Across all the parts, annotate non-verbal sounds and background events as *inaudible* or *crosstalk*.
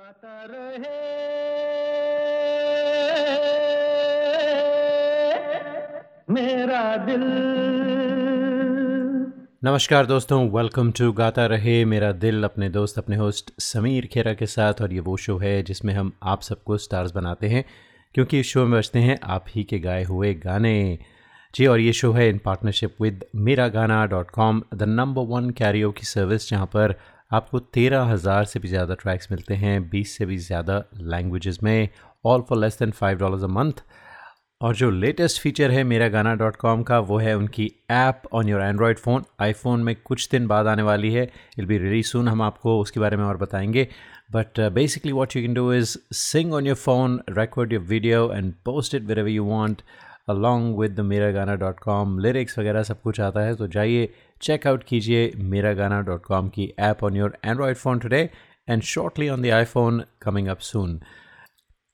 गाता रहे। मेरा दिल। नमस्कार दोस्तों वेलकम टू गाता रहे, मेरा दिल, अपने दोस्त, अपने होस्ट समीर खेरा के साथ, और ये वो शो है जिसमें हम आप सबको स्टार्स बनाते हैं, क्योंकि इस शो में बचते हैं आप ही के गाए हुए गाने। जी, और ये शो है इन partnership with Mera Gana dot com the number one karaoke की सर्विस जहाँ पर आपको तेरह हज़ार से भी ज़्यादा ट्रैक्स मिलते हैं, बीस से भी ज़्यादा लैंग्वेजेस में all for less than five dollars a month और जो लेटेस्ट फीचर है मेरा गाना डॉट कॉम का, वो है उनकी app on your Android phone iPhone में कुछ दिन बाद आने वाली है इल बी रिलीज़ सुन हम आपको उसके बारे में और बताएँगे. But basically what you can do is sing on your phone record your video and post it where you want along with the Mera Gana dot com lyrics वगैरह सब कुछ आता है तो जाइए चेकआउट कीजिए मेरा गाना डॉट कॉम की app on your Android phone today and shortly on the iPhone coming up soon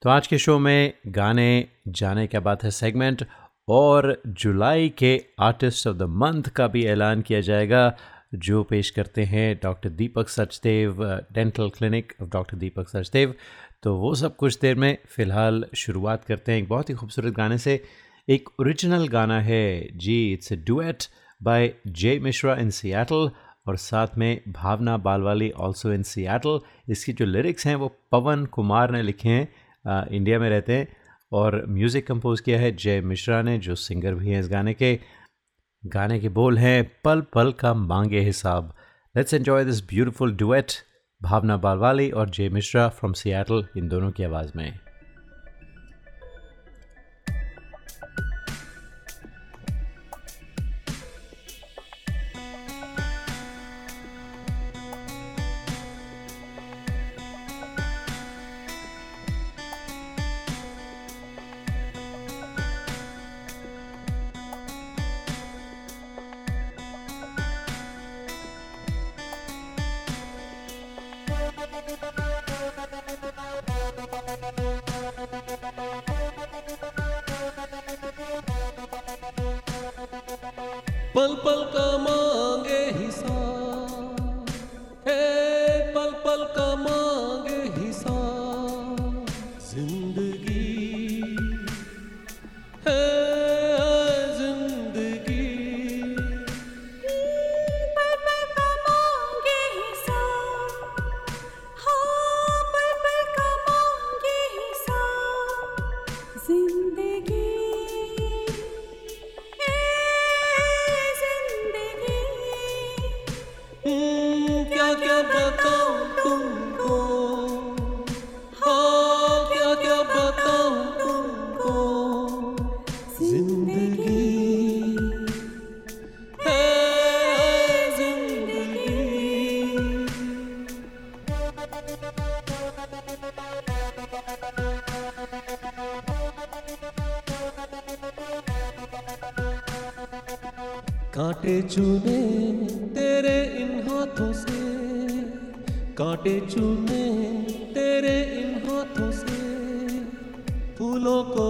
तो आज के शो में गाने, जाने क्या बात है सेगमेंट और जुलाई के आर्टिस्ट ऑफ़ द मंथ का भी ऐलान किया जाएगा, जो पेश करते हैं doctor Deepak Sachdev dental clinic of doctor Deepak Sachdev तो वो सब कुछ देर में फ़िलहाल शुरुआत करते हैं एक बहुत ही खूबसूरत गाने से। एक ओरिजिनल गाना है। जी it's a duet by J Mishra in Seattle और साथ में भावना बालवाली ऑल्सो इन सियाटल इसकी जो लिरिक्स हैं, वो पवन कुमार ने लिखे हैं इंडिया में रहते हैं और म्यूज़िक कंपोज किया है जय मिश्रा ने, जो सिंगर भी हैं इस गाने के। गाने के बोल हैं, पल पल का मांगे हिसाब। Let's enjoy this beautiful duet Bhavna Balwali और जय मिश्रा फ्रॉम सियाटल इन दोनों की आवाज़ में।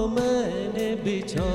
मैंने बिछा।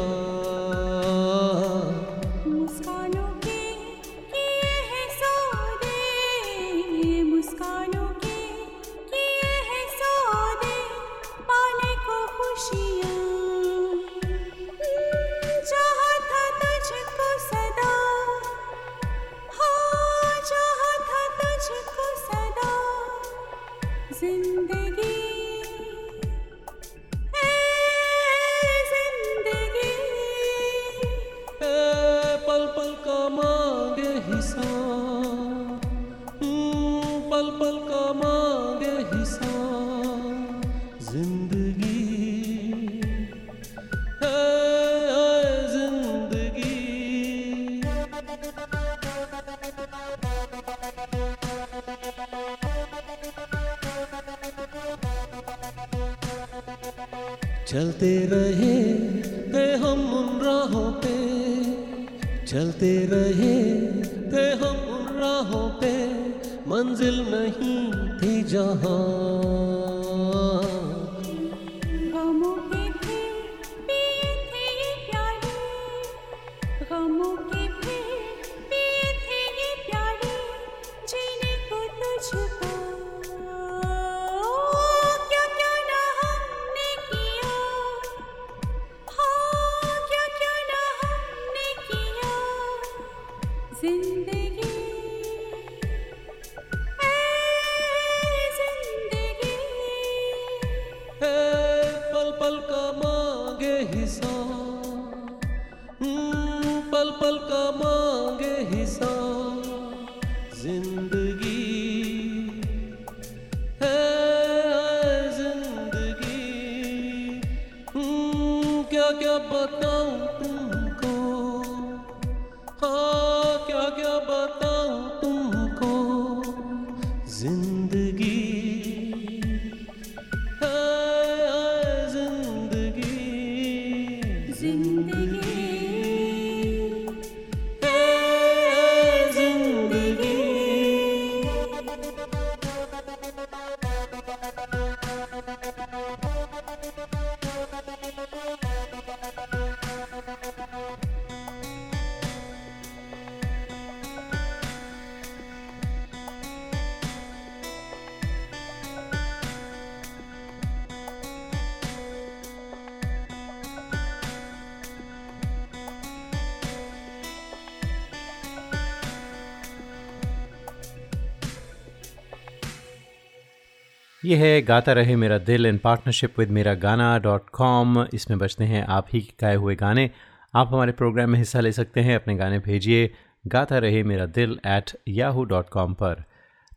ये है, गाता रहे मेरा दिल इन पार्टनरशिप विद मेरा गाना डॉट कॉम इसमें बचते हैं आप ही गाए हुए गाने। आप हमारे प्रोग्राम में हिस्सा ले सकते हैं, अपने गाने भेजिए गाता रहे मेरा दिल एट याहू डॉट कॉम पर।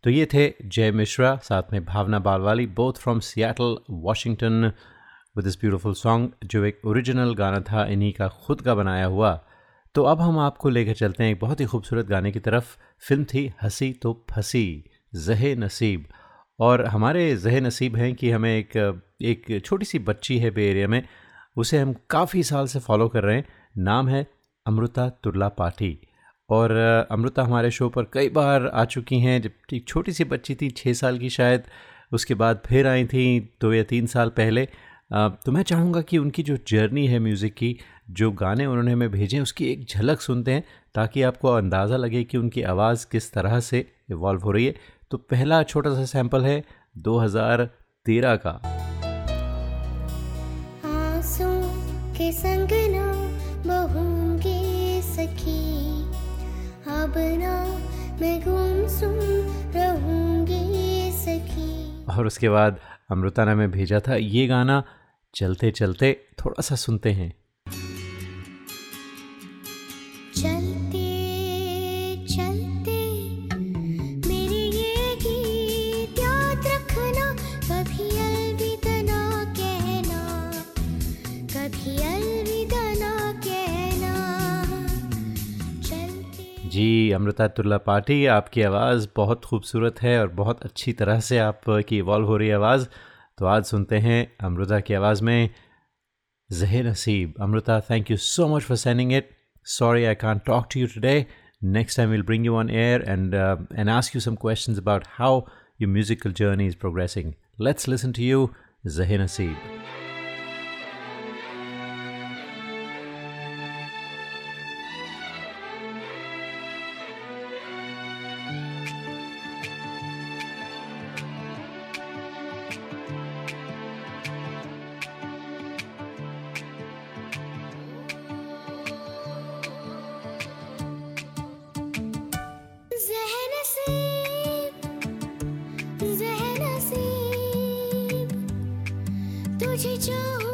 तो ये थे जय मिश्रा, साथ में Bhavna Balwali both from Seattle Washington with this beautiful song जो एक ओरिजिनल गाना था, इन्हीं का खुद का बनाया हुआ। तो अब हम आपको लेकर चलते हैं एक बहुत ही खूबसूरत गाने की तरफ़। फ़िल्म थी हँसी तो फंसी, जहे नसीब। और हमारे जहे नसीब हैं कि हमें एक एक छोटी सी बच्ची है बे एरिया में, उसे हम काफ़ी साल से फॉलो कर रहे हैं। नाम है अमृता तुर्ला पाठी। और, अमृता हमारे शो पर कई बार आ चुकी हैं। जब एक छोटी सी बच्ची थी, छः साल की शायद, उसके बाद फिर आई थी दो या तीन साल पहले। तो मैं चाहूँगा कि उनकी जो जर्नी है म्यूज़िक की, जो गाने उन्होंने हमें भेजे उसकी एक झलक सुनते हैं, ताकि आपको अंदाज़ा लगे कि उनकी आवाज़ किस तरह से इवॉल्व हो रही है। तो पहला छोटा सा सैंपल है 2013 का। के संग ना बहूँगी सखी अब ना मैं गुमसुम रहूँगी सखी। और उसके बाद अमृता ने हमें भेजा था ये गाना चलते चलते थोड़ा सा सुनते हैं। अमता तुल्ला पार्टी। आपकी आवाज़ बहुत खूबसूरत है और बहुत अच्छी तरह से आपकी इवॉल्व हो रही है आवाज़। तो आज सुनते हैं अमृता की आवाज़ में जहे नसीब। Amrita thank you so much for sending it sorry I can't talk to you today next time will bring you on air and and ask you some question about how you musical journey is progressing let's listen to you जहे नसीब तुझे चाहूँ बेतहाशा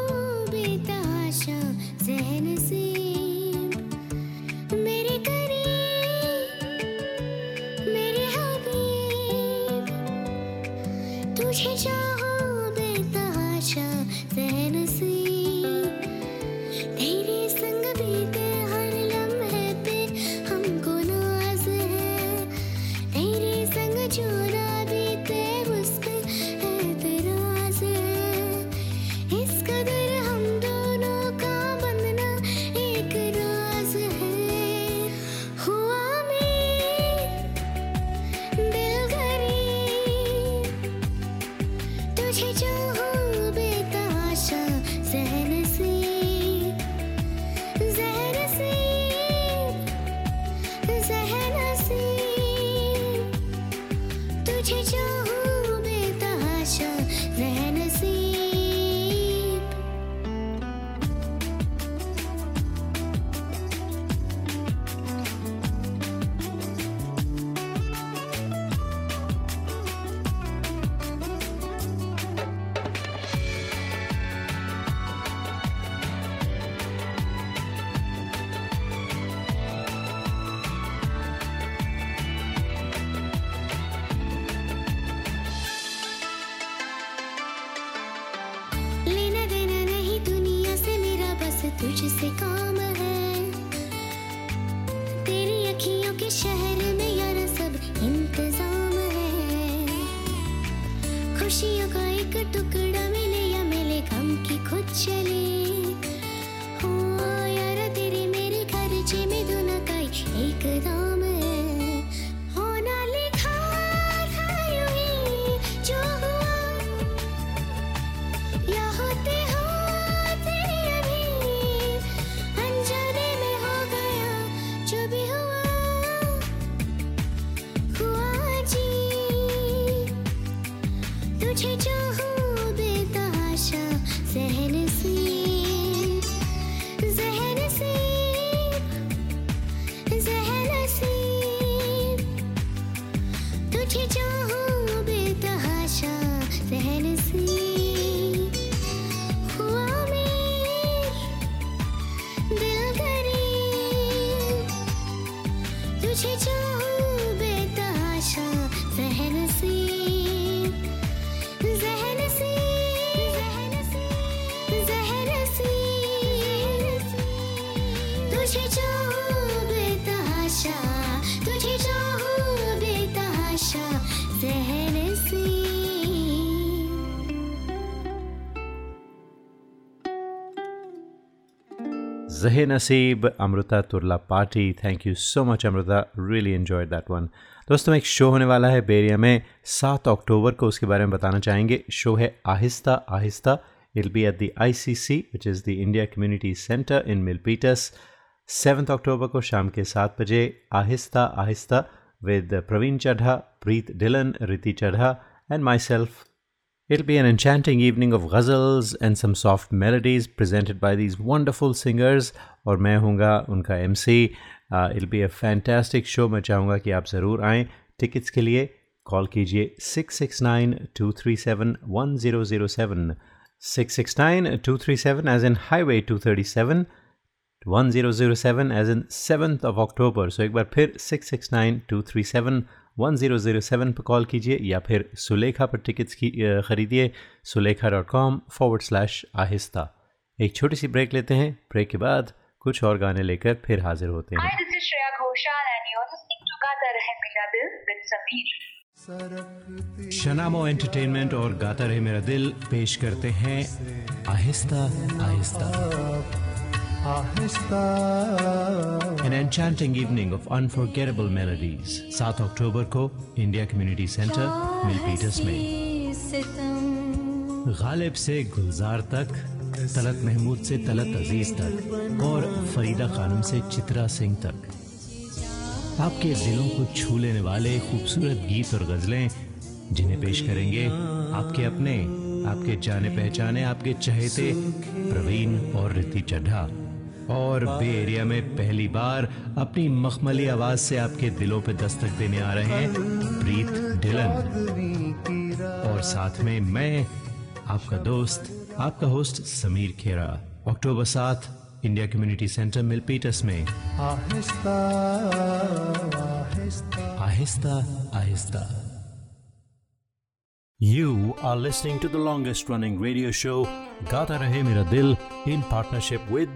खुशियों का एक टुकड़ा Zahe Naseeb, Amruta Turla Party. Thank you so much, Amruta. Really enjoyed that one. दोस्तों एक शो होने वाला है बेरिया में सात अक्टूबर को उसके बारे में बताना चाहेंगे शो है Aahista Aahista I'll be at the I C C which is the India community centre in Milpitas seventh October को शाम के सात बजे आहिस्ता आहिस्ता विद प्रवीण चढ़ा Preet Dhillon Riti Chadha and myself It'll be an enchanting evening of ghazals and some soft melodies presented by these wonderful singers और मैं हूँगा उनका MC. Uh, it'll be a fantastic show. मैं चाहूँगा कि आप ज़रूर आएँ टिकट्स के लिए कॉल कीजिए six six nine two three seven one zero zero seven six six nine two three seven as in highway two thirty seven 1007 as in 7th of October. So एक बार फिर 669237 1007 पर कॉल कीजिए या फिर सुलेखा पर टिकट्स की खरीदिए Sulekha dot com forward slash Aahista. एक छोटी सी ब्रेक लेते हैं। ब्रेक के बाद कुछ और गाने लेकर फिर हाजिर होते हैं. शनामो एंटरटेनमेंट और गाता रहे मेरा दिल पेश करते हैं Aahista Aahista. An enchanting evening of unforgettable melodies. 7 अक्टूबर को इंडिया कम्युनिटी सेंटर मिलपीटर्स में। गालिब से गुलजार तक तलत महमूद से तलत अज़ीज़ तक और फरीदा खानम से चित्रा सिंह तक। आपके दिलों को छू लेने वाले खूबसूरत गीत और गजलें जिन्हें पेश करेंगे आपके अपने आपके जाने पहचाने आपके चहेते प्रवीण और रिति चड्ढा। और बे एरिया में पहली बार अपनी मखमली आवाज़ से आपके दिलों पे दस्तक देने आ रहे हैं प्रीत डिलन। और साथ में मैं आपका दोस्त आपका होस्ट समीर खेरा अक्टूबर सात इंडिया कम्युनिटी सेंटर मिलपीटस में। आहिस्ता आहिस्ता। आहिस्ता You are listening to the longest running radio show Gata Rahe Mera Dil in partnership with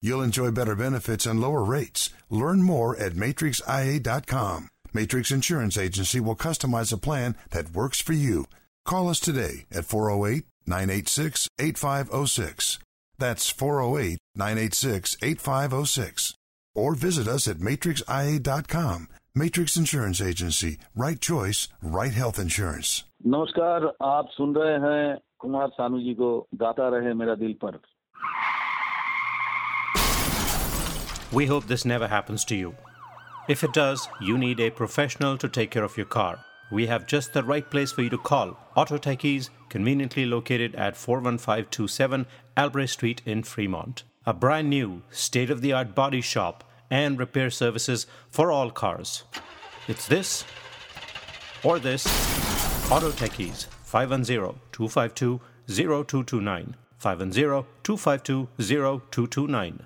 You'll enjoy better benefits and lower rates. Learn more at matrixia.com. Matrix Insurance Agency will customize a plan that works for you. Call us today at 408 986 8506. That's 408 986 8506. Or visit us at matrixia.com. Matrix Insurance Agency. Right choice, right health insurance. नमस्कार आप सुन रहे हैं कुमार सानू जी को गाता रहे मेरा दिल पर we hope this never happens to you. If it does, you need a professional to take care of your car. We have just the right place for you to call. Auto Techies, conveniently located at 41527 Albrecht Street in Fremont. A brand new, state of the art body shop and repair services for all cars. It's this or this Auto Techies 510 252 0229. 510 252 0229.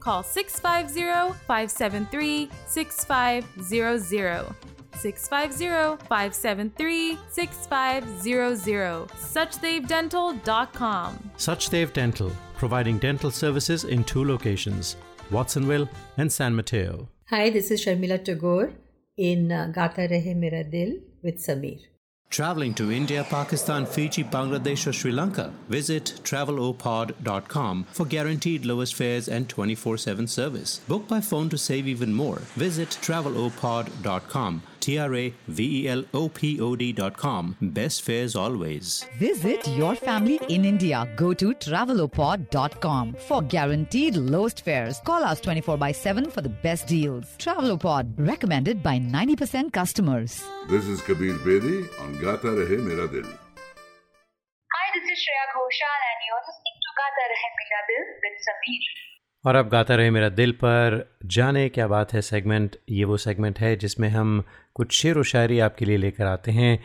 call 650 573 6500. 650-573-6500 suchdevdental.com Suchdev Dental, providing dental services in two locations, Watsonville and San Mateo. Hi, this is Sharmila Tagore in uh, Gata Rahe Mera Dil with Sameer. Traveling to India, Pakistan, Fiji, Bangladesh, or Sri Lanka? Visit travelopod.com for guaranteed lowest fares and 24 7 service. Book by phone to save even more. Visit travelopod.com. T R A V E L O P O D.com. Best fares always. Visit your family in India. Go to travelopod.com for guaranteed lowest fares. Call us 24 by 7 for the best deals. Travelopod, recommended by 90% customers. This is Kabir Bedi on Gata Rahe Mera Dil. Hi, this is Shreya Ghoshal and you're listening to Gata Rahe Mera Dil with Sameer. और अब गाता रहे मेरा दिल पर। जाने क्या बात है segment ये वो सेगमेंट है जिसमें हम कुछ शेर व शायरी आपके लिए लेकर आते हैं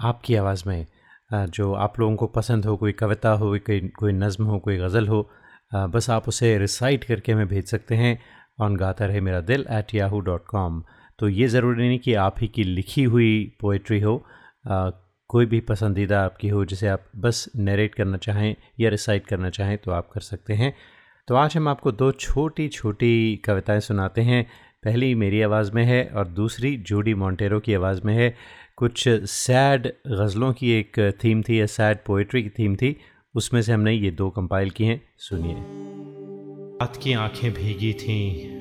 आपकी आवाज़ में जो आप लोगों को पसंद हो, कोई कविता हो, कोई कोई नज़म हो, कोई गज़ल हो बस आप उसे रिसाइट करके हमें भेज सकते हैं ऑन गाता रहे मेरा दिल एट याहू डॉट कॉम तो ये ज़रूरी नहीं कि आप ही की लिखी हुई पोइट्री हो कोई भी पसंदीदा आपकी हो, जिसे आप बस नरेट करना चाहें या रिसाइट करना चाहें तो आप कर सकते हैं। तो आज हम आपको दो छोटी छोटी कविताएँ सुनाते हैं। पहली मेरी आवाज़ में है और दूसरी जूडी मॉन्टेरो की आवाज़ में है। कुछ सैड गज़लों की एक थीम थी या सैड पोइट्री की थीम थी, उसमें से हमने ये दो कंपाइल की हैं। सुनिए। रात की आँखें भीगी थीं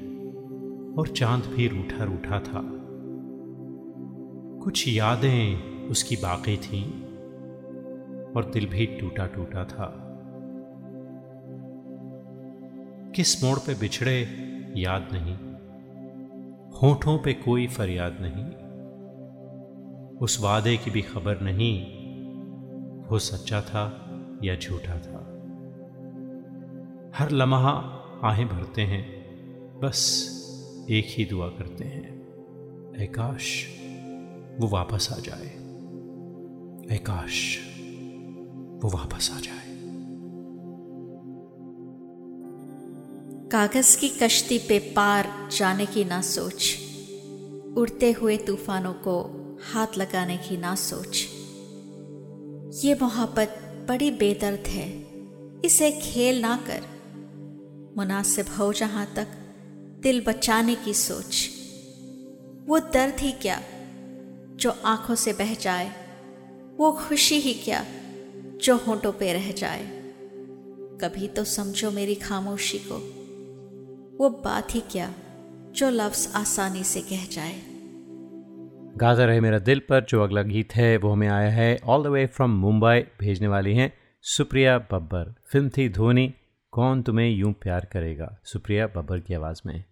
और चाँद भी रूठा रूठा था। कुछ यादें उसकी बाकी थीं और दिल भी टूटा टूटा था। किस मोड़ पे बिछड़े, याद नहीं। होठों पे कोई फरियाद नहीं। उस वादे की भी खबर नहीं, वो सच्चा था या झूठा था। हर लम्हा आहें भरते हैं, बस एक ही दुआ करते हैं। ऐ काश वो वापस आ जाए। ऐ काश वो वापस आ जाए। कागज़ की कश्ती पे पार जाने की ना सोच। उड़ते हुए तूफानों को हाथ लगाने की ना सोच। ये मोहब्बत बड़ी बेदर्द है। इसे खेल ना कर। मुनासिब हो जहाँ तक दिल बचाने की सोच। वो दर्द ही क्या? जो आँखों से बह जाए। वो खुशी ही क्या? जो होंठों पे रह जाए। कभी तो समझो मेरी खामोशी को। वो बात ही क्या जो लफ्ज आसानी से कह जाए। गाजर रहे मेरा दिल पर, जो अगला गीत है, वो हमें आया है all the way from Mumbai भेजने वाली हैं सुप्रिया बब्बर। फ़िल्म थी धोनी, कौन तुम्हें यूँ प्यार करेगा? सुप्रिया बब्बर की आवाज़ में।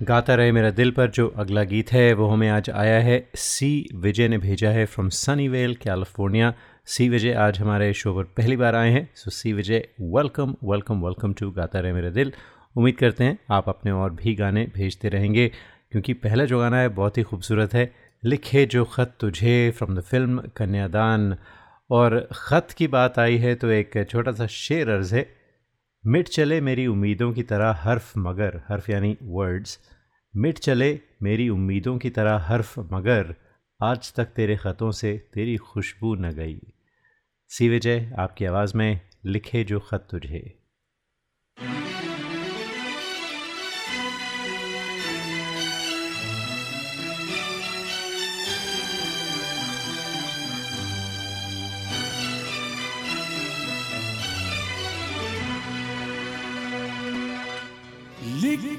गाता रहे मेरा दिल पर जो अगला गीत है, वो हमें आज आया है। सी विजय ने भेजा है from Sunnyvale California C Vijay आज हमारे शो पर पहली बार आए हैं। So C Vijay welcome welcome welcome to Gaata Rahe Mera दिल। उम्मीद करते हैं आप अपने और भी गाने भेजते रहेंगे, क्योंकि पहला जो गाना है बहुत ही खूबसूरत है। लिखे जो ख़त तुझे फ्रॉम द फ़िल्म कन्यादान। और ख़त की बात आई है तो एक छोटा सा शेर अर्ज़ है, मिट चले मेरी उम्मीदों की तरह हर्फ मगर, हर्फ यानी वर्ड्स मिट चले मेरी उम्मीदों की तरह हर्फ मगर, आज तक तेरे ख़तों से तेरी खुशबू न गई। सी विजय, आपकी आवाज़ में लिखे जो ख़त तुझे।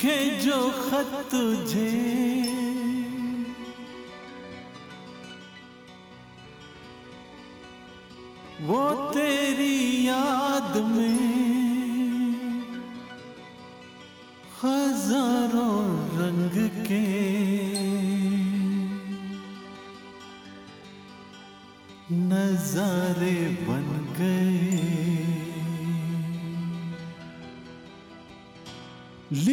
लिखे जो खत तुझे।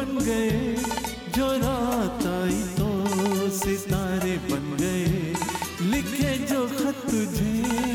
बन गए जो रात आई तो सितारे बन गए लिखे जो खत तुझे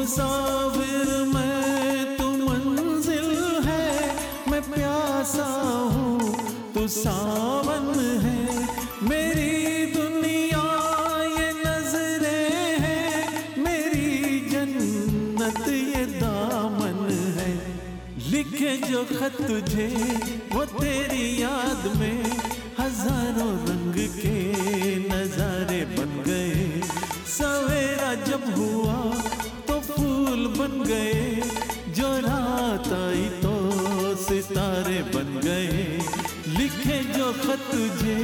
मुसाफिर, मैं तू मंजिल है, मैं प्यासा हूँ, तू सावन है। मेरी दुनिया ये नज़रें हैं, मेरी जन्नत ये दामन है। लिखे जो खत तुझे, वो तेरी याद में हज़ारों रंग के नजारे बन गए। सवेरा जब हुआ बन गए, जो रात आई तो सितारे बन गए, लिखे जो खत तुझे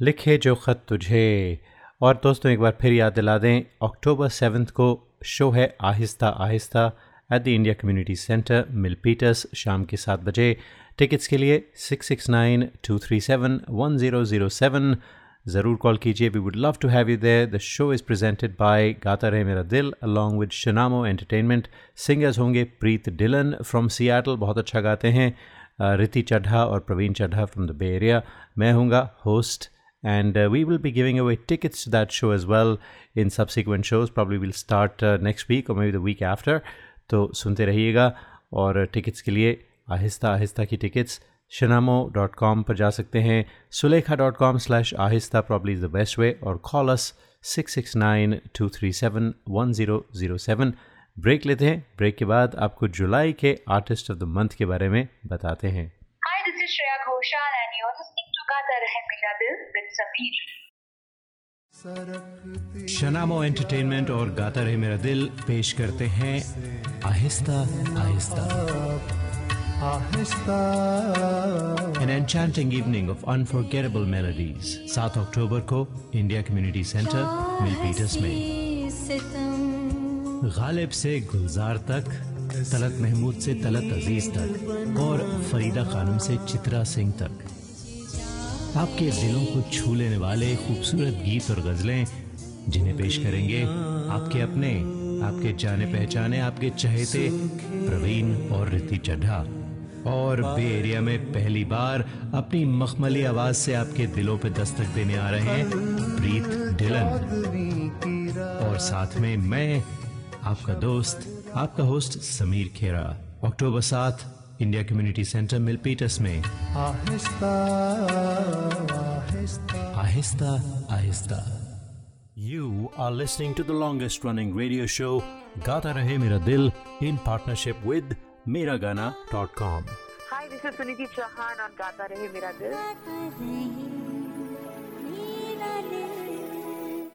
लिखे जो ख़त तुझे। और दोस्तों, एक बार फिर याद दिला दें, अक्टूबर सेवन्थ को शो है Aahista Aahista. At the India community center Milpitas शाम के सात बजे. टिकट्स के लिए six six nine two three seven one zero zero seven ज़रूर कॉल कीजिए. We would love to have you there the show is presented by Gaata Rahe Mera Dil along with शनामो entertainment singers होंगे Preet Dylan from Seattle बहुत अच्छा गाते हैं. रिति चड्ढा और Praveen Chadha from the bay area मैं हूँगा host and uh, we will be giving away tickets to that show as well in subsequent shows. Probably we'll start uh, next week or maybe the week after. तो सुनते रहिएगा और tickets के लिए आहिस्ता आहिस्ता की tickets शनामो dot com पर जा सकते हैं। Sulekha dot com slash Aahista probably is the best way और call us six six nine two three seven one zero zero seven break लेते हैं। ब्रेक के बाद आपको जुलाई के आर्टिस्ट ऑफ़ द मंथ के बारे में बताते हैं। Hi, this is Shreya Ghoshal and you're listening to Rahe Dil with Sameer. शनामो entertainment और गाता रहे मेरा दिल पेश करते हैं Aahista Aahista. An enchanting evening of unforgettable melodies. 7 अक्टूबर को इंडिया कम्युनिटी सेंटर मिलपीटर्स में। गालिब से गुलजार तक तलत महमूद से तलत अज़ीज़ तक और फरीदा खानम से चित्रा सिंह तक। आपके दिलों को छू लेने वाले खूबसूरत गीत और गजलें जिन्हें पेश करेंगे आपके अपने, आपके जाने पहचाने, आपके चहेते प्रवीण और रिति चड्ढा। और बे एरिया में पहली बार अपनी मखमली आवाज़ से आपके दिलों पे दस्तक देने आ रहे हैं प्रीत डिलन और साथ में मैं, आपका दोस्त, आपका होस्ट समीर खेरा। अक्टूबर सात इंडिया कम्युनिटी सेंटर मिलपीटस में Aahista Aahista You are listening to the longest running radio show Gata Rahe Mera Dil in partnership with Miragana.com. Hi, this is Suniti Chauhan on Gata Rahe Mera Dil.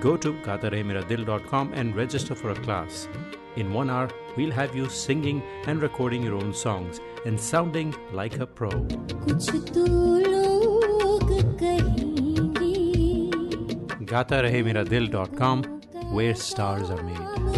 Go to gaataremeradil.com and register for a class. In one hour, we'll have you singing and recording your own songs and sounding like a pro. gaataremeradil.com, where stars are made.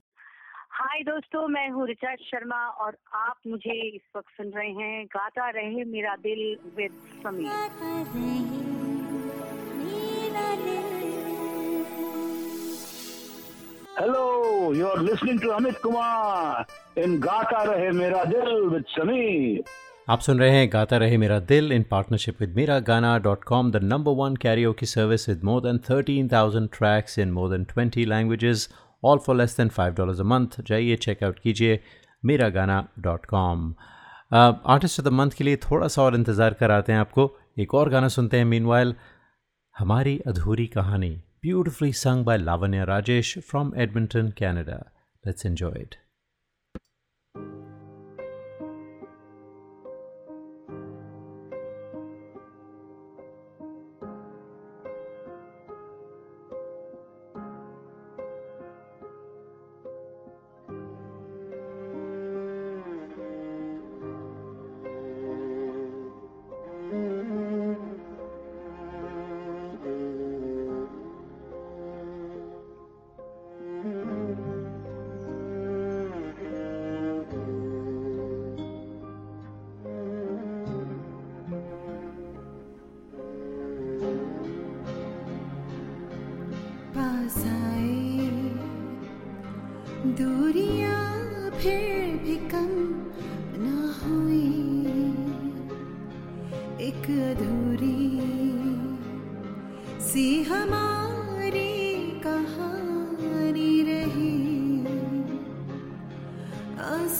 हाय दोस्तों मैं हूँ रिचा शर्मा और आप मुझे इस वक्त सुन रहे हैं Gaata Rahe Mera Dil with Sameer. Hello you are listening to Amit Kumar in Gaata Rahe Mera दिल विद समीर आप सुन रहे हैं गाता रहे मेरा दिल इन partnership with Mera Gaana dot com the number one karaoke की service with more than thirteen thousand tracks in more than twenty languages all for less than five dollars a month जाइए check out कीजिए Mera Gaana dot com artist of the month के लिए थोड़ा सा और इंतज़ार कराते हैं आपको। एक और गाना सुनते हैं मीन हमारी Adhuri Kahani beautifully sung by Lavanya Rajesh from Edmonton Canada let's enjoy it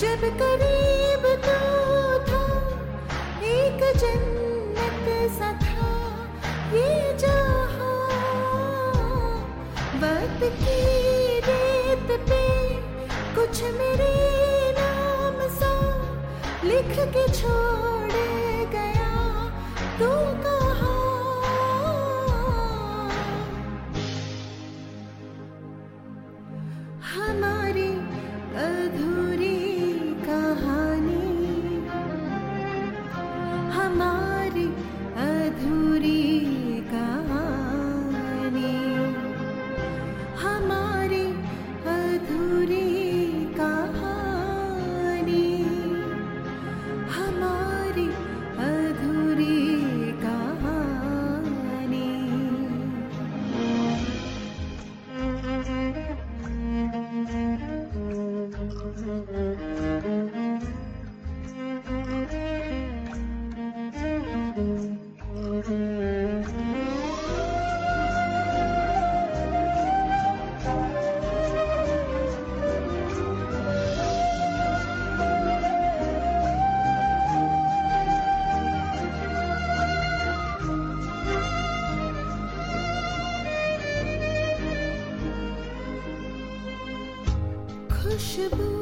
जब करीब तो था, एक जन्नत सा था, ये जहाँ वक्त की रेत पे कुछ मेरे नाम सा लिख के छोड़ खुशबू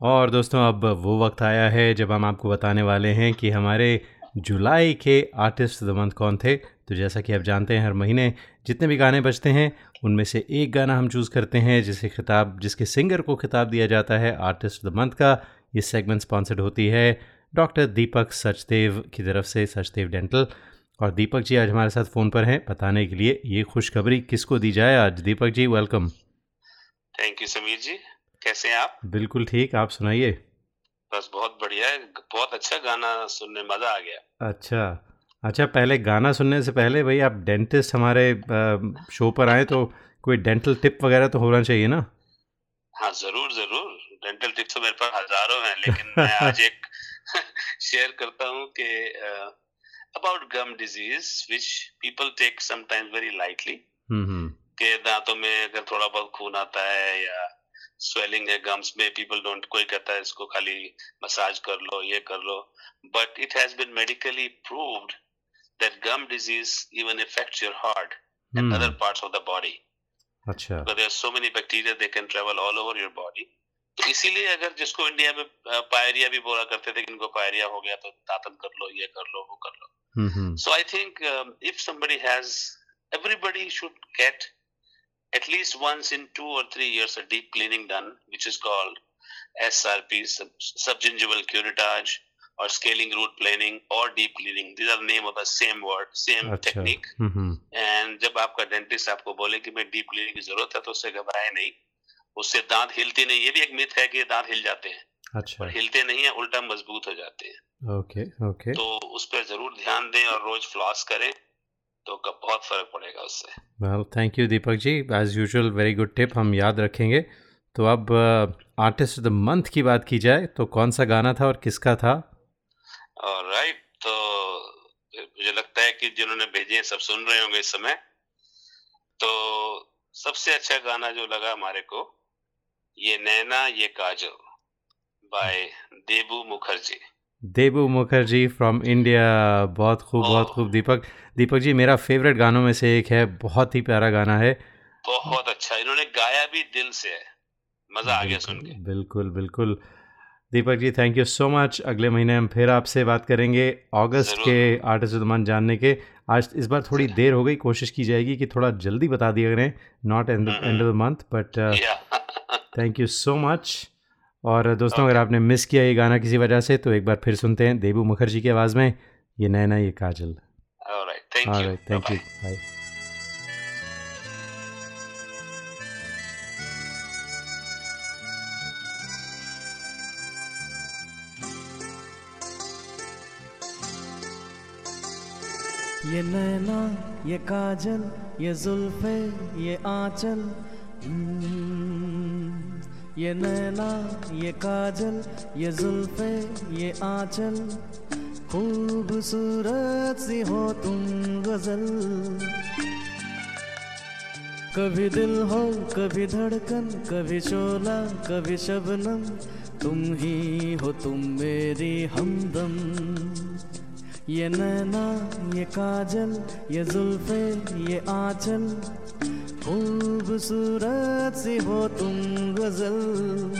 और दोस्तों, अब वो वक्त आया है जब हम आपको बताने वाले हैं कि हमारे जुलाई के आर्टिस्ट द मंथ कौन थे। तो जैसा कि आप जानते हैं, हर महीने जितने भी गाने बजते हैं, उनमें से एक गाना हम चूज़ करते हैं, जिसे खिताब, जिसके सिंगर को खिताब दिया जाता है आर्टिस्ट द मंथ का। ये सेगमेंट स्पॉन्सर्ड होती है डॉक्टर दीपक सचदेव की तरफ़ से, सचदेव डेंटल। और दीपक जी आज हमारे साथ फ़ोन पर हैं, बताने के लिए ये खुशखबरी किसको दी जाए आज? Deepak ji welcome thank you Sameer ji. कैसे हैं आप? बिल्कुल ठीक आप सुनाइए। बस बहुत बढ़िया है बहुत अच्छा गाना सुनने मज़ा आ गया। अच्छा अच्छा पहले गाना सुनने से पहले भाई आप डेंटिस्ट हमारे शो पर आए तो कोई डेंटल टिप वगैरह तो होना चाहिए ना? हाँ ज़रूर ज़रूर। डेंटल टिप्स तो मेरे पास हज़ारों हैं लेकिन मैं आज *laughs* एक *laughs* शेयर करता हूँ कि about gum disease which people take sometimes very lightly के दांतों में अगर थोड़ा बहुत खून आता है या स्वेलिंग है गम्स में पीपल डोंट कोई कहता है इसको खाली मसाज कर लो ये कर लो। But it has been medically proven that gum disease even effects your heart and. Other parts of the body अच्छा। There are so many bacteria they can travel all over your तो इसीलिए अगर जिसको India में pyorrhoea भी बोला करते थे कि इनको पायरिया हो गया तो दातन कर लो ये कर लो वो कर लो। So I think if if somebody has, everybody should get at least once in two or three years a deep cleaning done, which is called SRP, sub, subgingival curettage, or scaling root planing, or deep cleaning. These are the name of the same word, same अच्छा technique. Hmm and जब आपका dentist आपको बोले कि मैं deep cleaning की ज़रूरत है तो उससे घबराए नहीं उससे दांत हिलते नहीं ये भी एक मिथ है कि दांत हिल जाते हैं अच्छा हिलते नहीं है उल्टा मज़बूत हो जाते हैं ओके ओके तो उस पर ज़रूर ध्यान दें और रोज फ्लॉस करें तो बहुत फ़र्क पड़ेगा उससे। Well thank you Deepak ji as usual very good tip हम याद रखेंगे। तो अब आर्टिस्ट ऑफ़ द मंथ की बात की जाए तो कौन सा गाना था और किसका था? राइट तो मुझे लगता है कि जिन्होंने भेजे हैं सब सुन रहे होंगे इस समय। तो सबसे अच्छा गाना जो लगा हमारे को ये नैना ये काजल by Debu Mukherjee. Debu Mukherjee from India बहुत खूब बहुत खूब। दीपक दीपक जी मेरा फेवरेट गानों में से एक है। बहुत ही प्यारा गाना है। बहुत अच्छा। इन्होंने गाया भी दिल से। है मज़ा आ गया सुन के। बिल्कुल बिल्कुल। Deepak ji thank you so much अगले महीने हम फिर आपसे बात करेंगे अगस्त के आर्टिस्ट मंथ जानने के। आज इस बार थोड़ी देर हो गई। कोशिश की जाएगी कि थोड़ा जल्दी बता दिया करें। Not end end of the month but thank you so much और दोस्तों अगर आपने मिस किया ये गाना किसी वजह से तो एक बार फिर सुनते हैं देबू मुखर्जी की आवाज़ में ये नैना ये काजल। थैंक यू बाय ये नैना ये काजल ये जुल्फे ये आंचल ये नैना, ये काजल, ये जुल्फे, ये आंचल। खूबसूरत सी हो तुम गज़ल। कभी दिल हो, कभी धड़कन, कभी शोला, कभी शबनम, तुम ही हो तुम मेरी हमदम। ये नैना, ये काजल, ये जुल्फे, ये आंचल। खूबसूरत सी हो तुम गज़ल।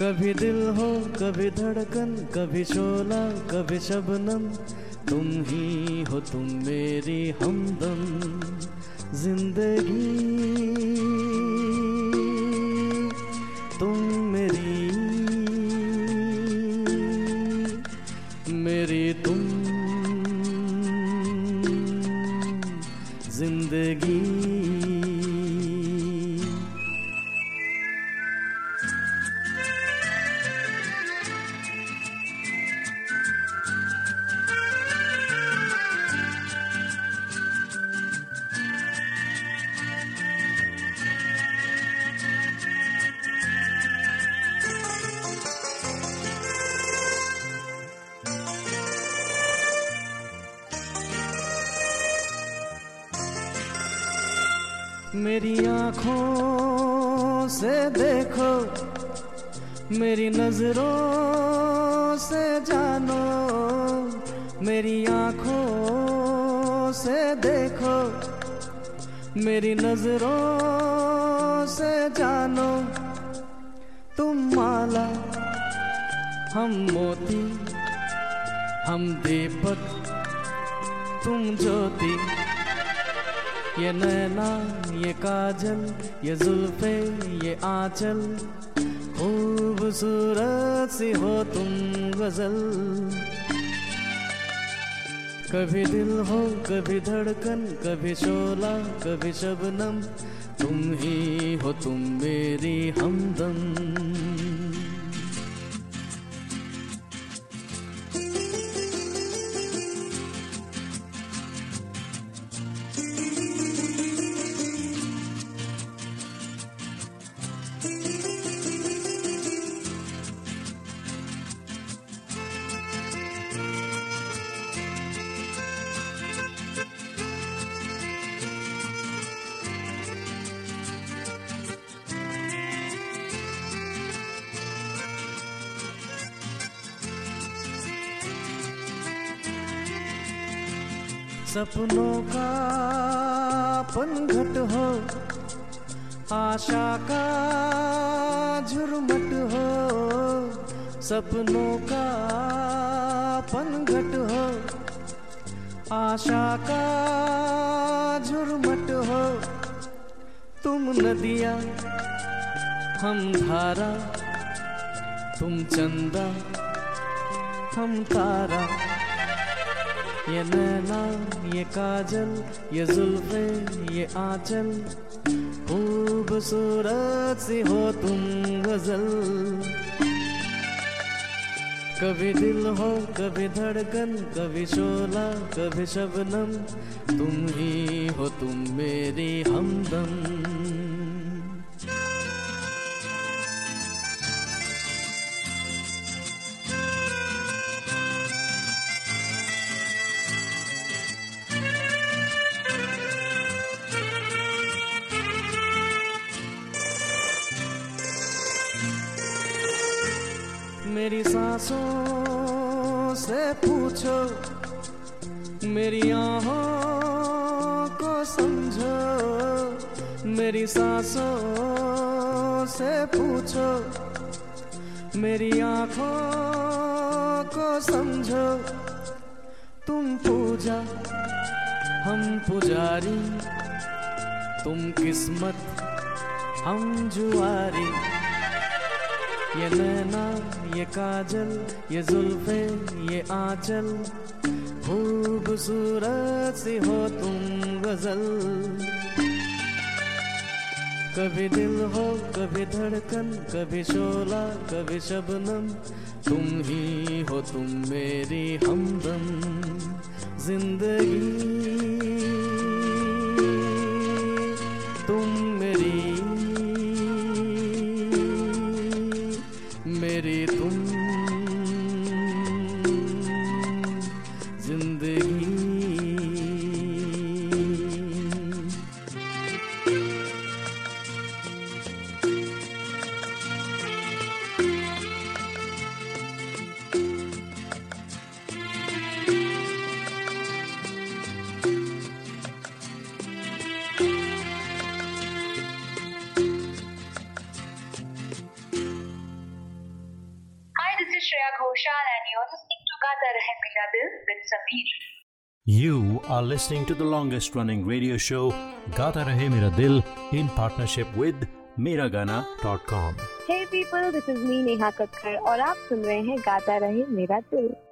कभी दिल हो, कभी धड़कन, कभी शोला, कभी शबनम। तुम ही हो तुम मेरी हमदम। ज़िंदगी मेरी आँखों से देखो, मेरी नज़रों से जानो, मेरी आँखों से देखो, मेरी नज़रों से जानो। तुम माला, हम मोती, हम दीपक, तुम ज्योति। ये नैना, ये काजल, ये जुल्फे, ये आंचल। खूबसूरत सी हो तुम गज़ल। कभी दिल हो, कभी धड़कन, कभी शोला, कभी शबनम। तुम ही हो तुम मेरी हमदम। सपनों का पनघट हो, आशा का झुरमट हो, सपनों का पनघट हो, आशा का झुरमट हो। तुम नदिया, हम धारा, तुम चंदा, हम तारा। ये नैना ये काजल, ये जुल्फे, ये आंचल। खूबसूरत सी हो तुम गज़ल। कभी दिल हो, कभी धड़कन, कभी शोला, कभी शबनम। तुम ही हो तुम मेरी हमदम। सांसों से पूछो, मेरी आहों को समझो, मेरी सांसों से पूछो, मेरी आँखों को समझो। तुम पूजा, हम पुजारी, तुम किस्मत, हम जुआरी। ये नैना ये काजल, ये जुल्फे, ये आंचल। खूबसूरत सी हो तुम गज़ल। कभी दिल हो, कभी धड़कन, कभी शोला, कभी शबनम। तुम ही हो तुम मेरी हमदम। ज़िंदगी is Shreya Ghoshal, and you're listening to Gata Rahe Mera Dil with Sameer. You are listening to the longest running radio show Gata Rahe Mera Dil in partnership with Miragana.com. Hey people, this is me Neha Kakkar और आप सुन रहे हैं गाता रहे मेरा दिल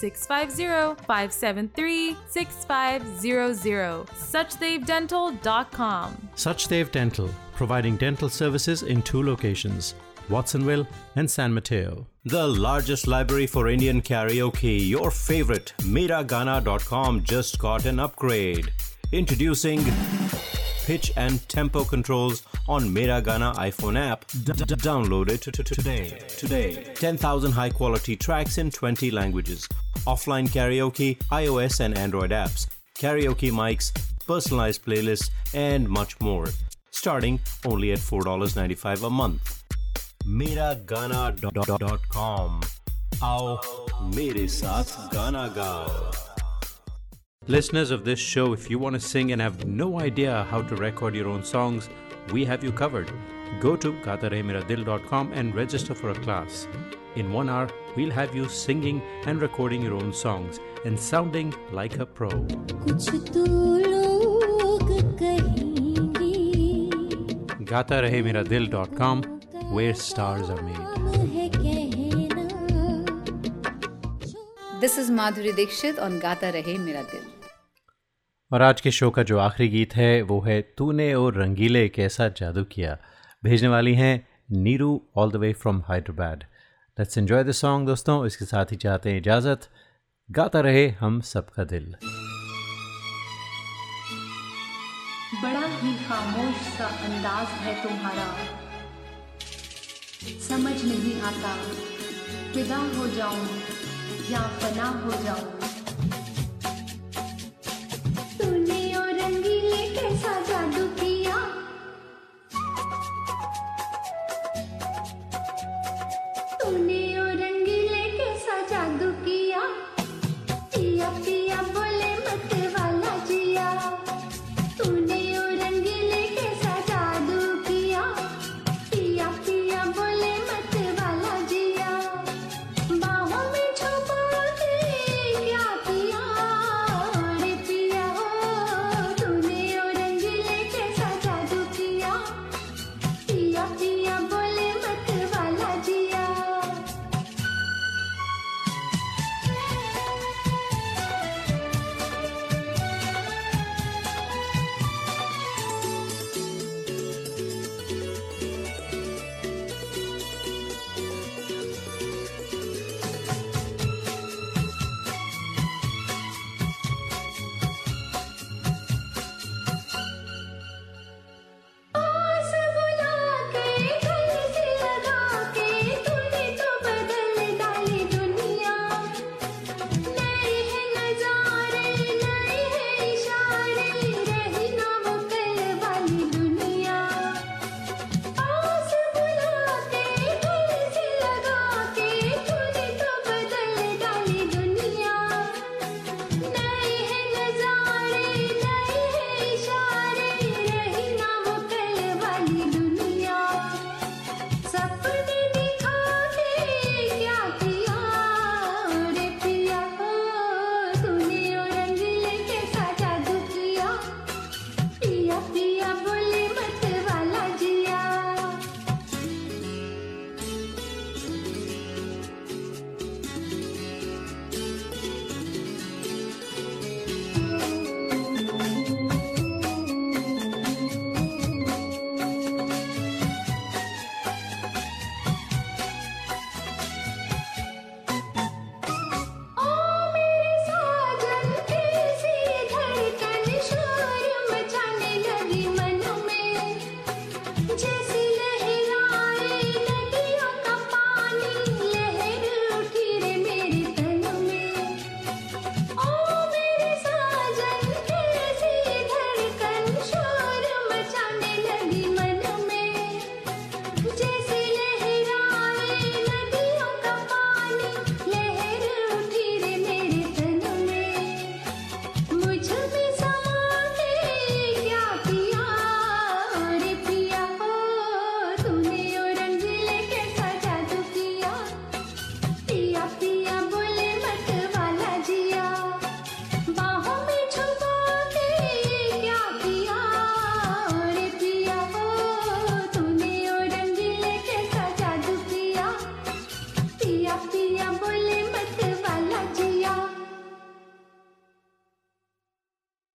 650-573-6500 suchdevdental.com Suchdev Dental, providing dental services in two locations, Watsonville and San Mateo. The largest library for Indian karaoke, your favorite, Miragana.com just got an upgrade. Introducing pitch and tempo controls on Mera Gana iPhone app. Download it today. Today. 10,000 high quality tracks in 20 languages. Offline karaoke, iOS and Android apps, karaoke mics, personalized playlists, and much more. Starting only at $4.95 a month. MeraGana.com. Aao, mere saath gana gao. Listeners of this show, if you want to sing and have no idea how to record your own songs, we have you covered. Go to gatarehmeradil.com and register for a class. In one hour, we'll have you singing and recording your own songs and sounding like a pro. gatarehmeradil.com, where stars are made. This is Madhuri Dixit on Gata Rahe Mera Dil. और आज के show का जो आखिरी गीत है, वो है तूने और रंगीले कैसा जादू किया। भेजने वाली हैं Neeru all the way from Hyderabad let's enjoy the song दोस्तों। इसके साथ ही चाहते हैं इजाज़त। गाता रहे हम सबका दिल। बड़ा ही खामोश सा अंदाज है तुम्हारा। समझ नहीं आता। फिदा हो जाऊँ या फना हो जाऊँ।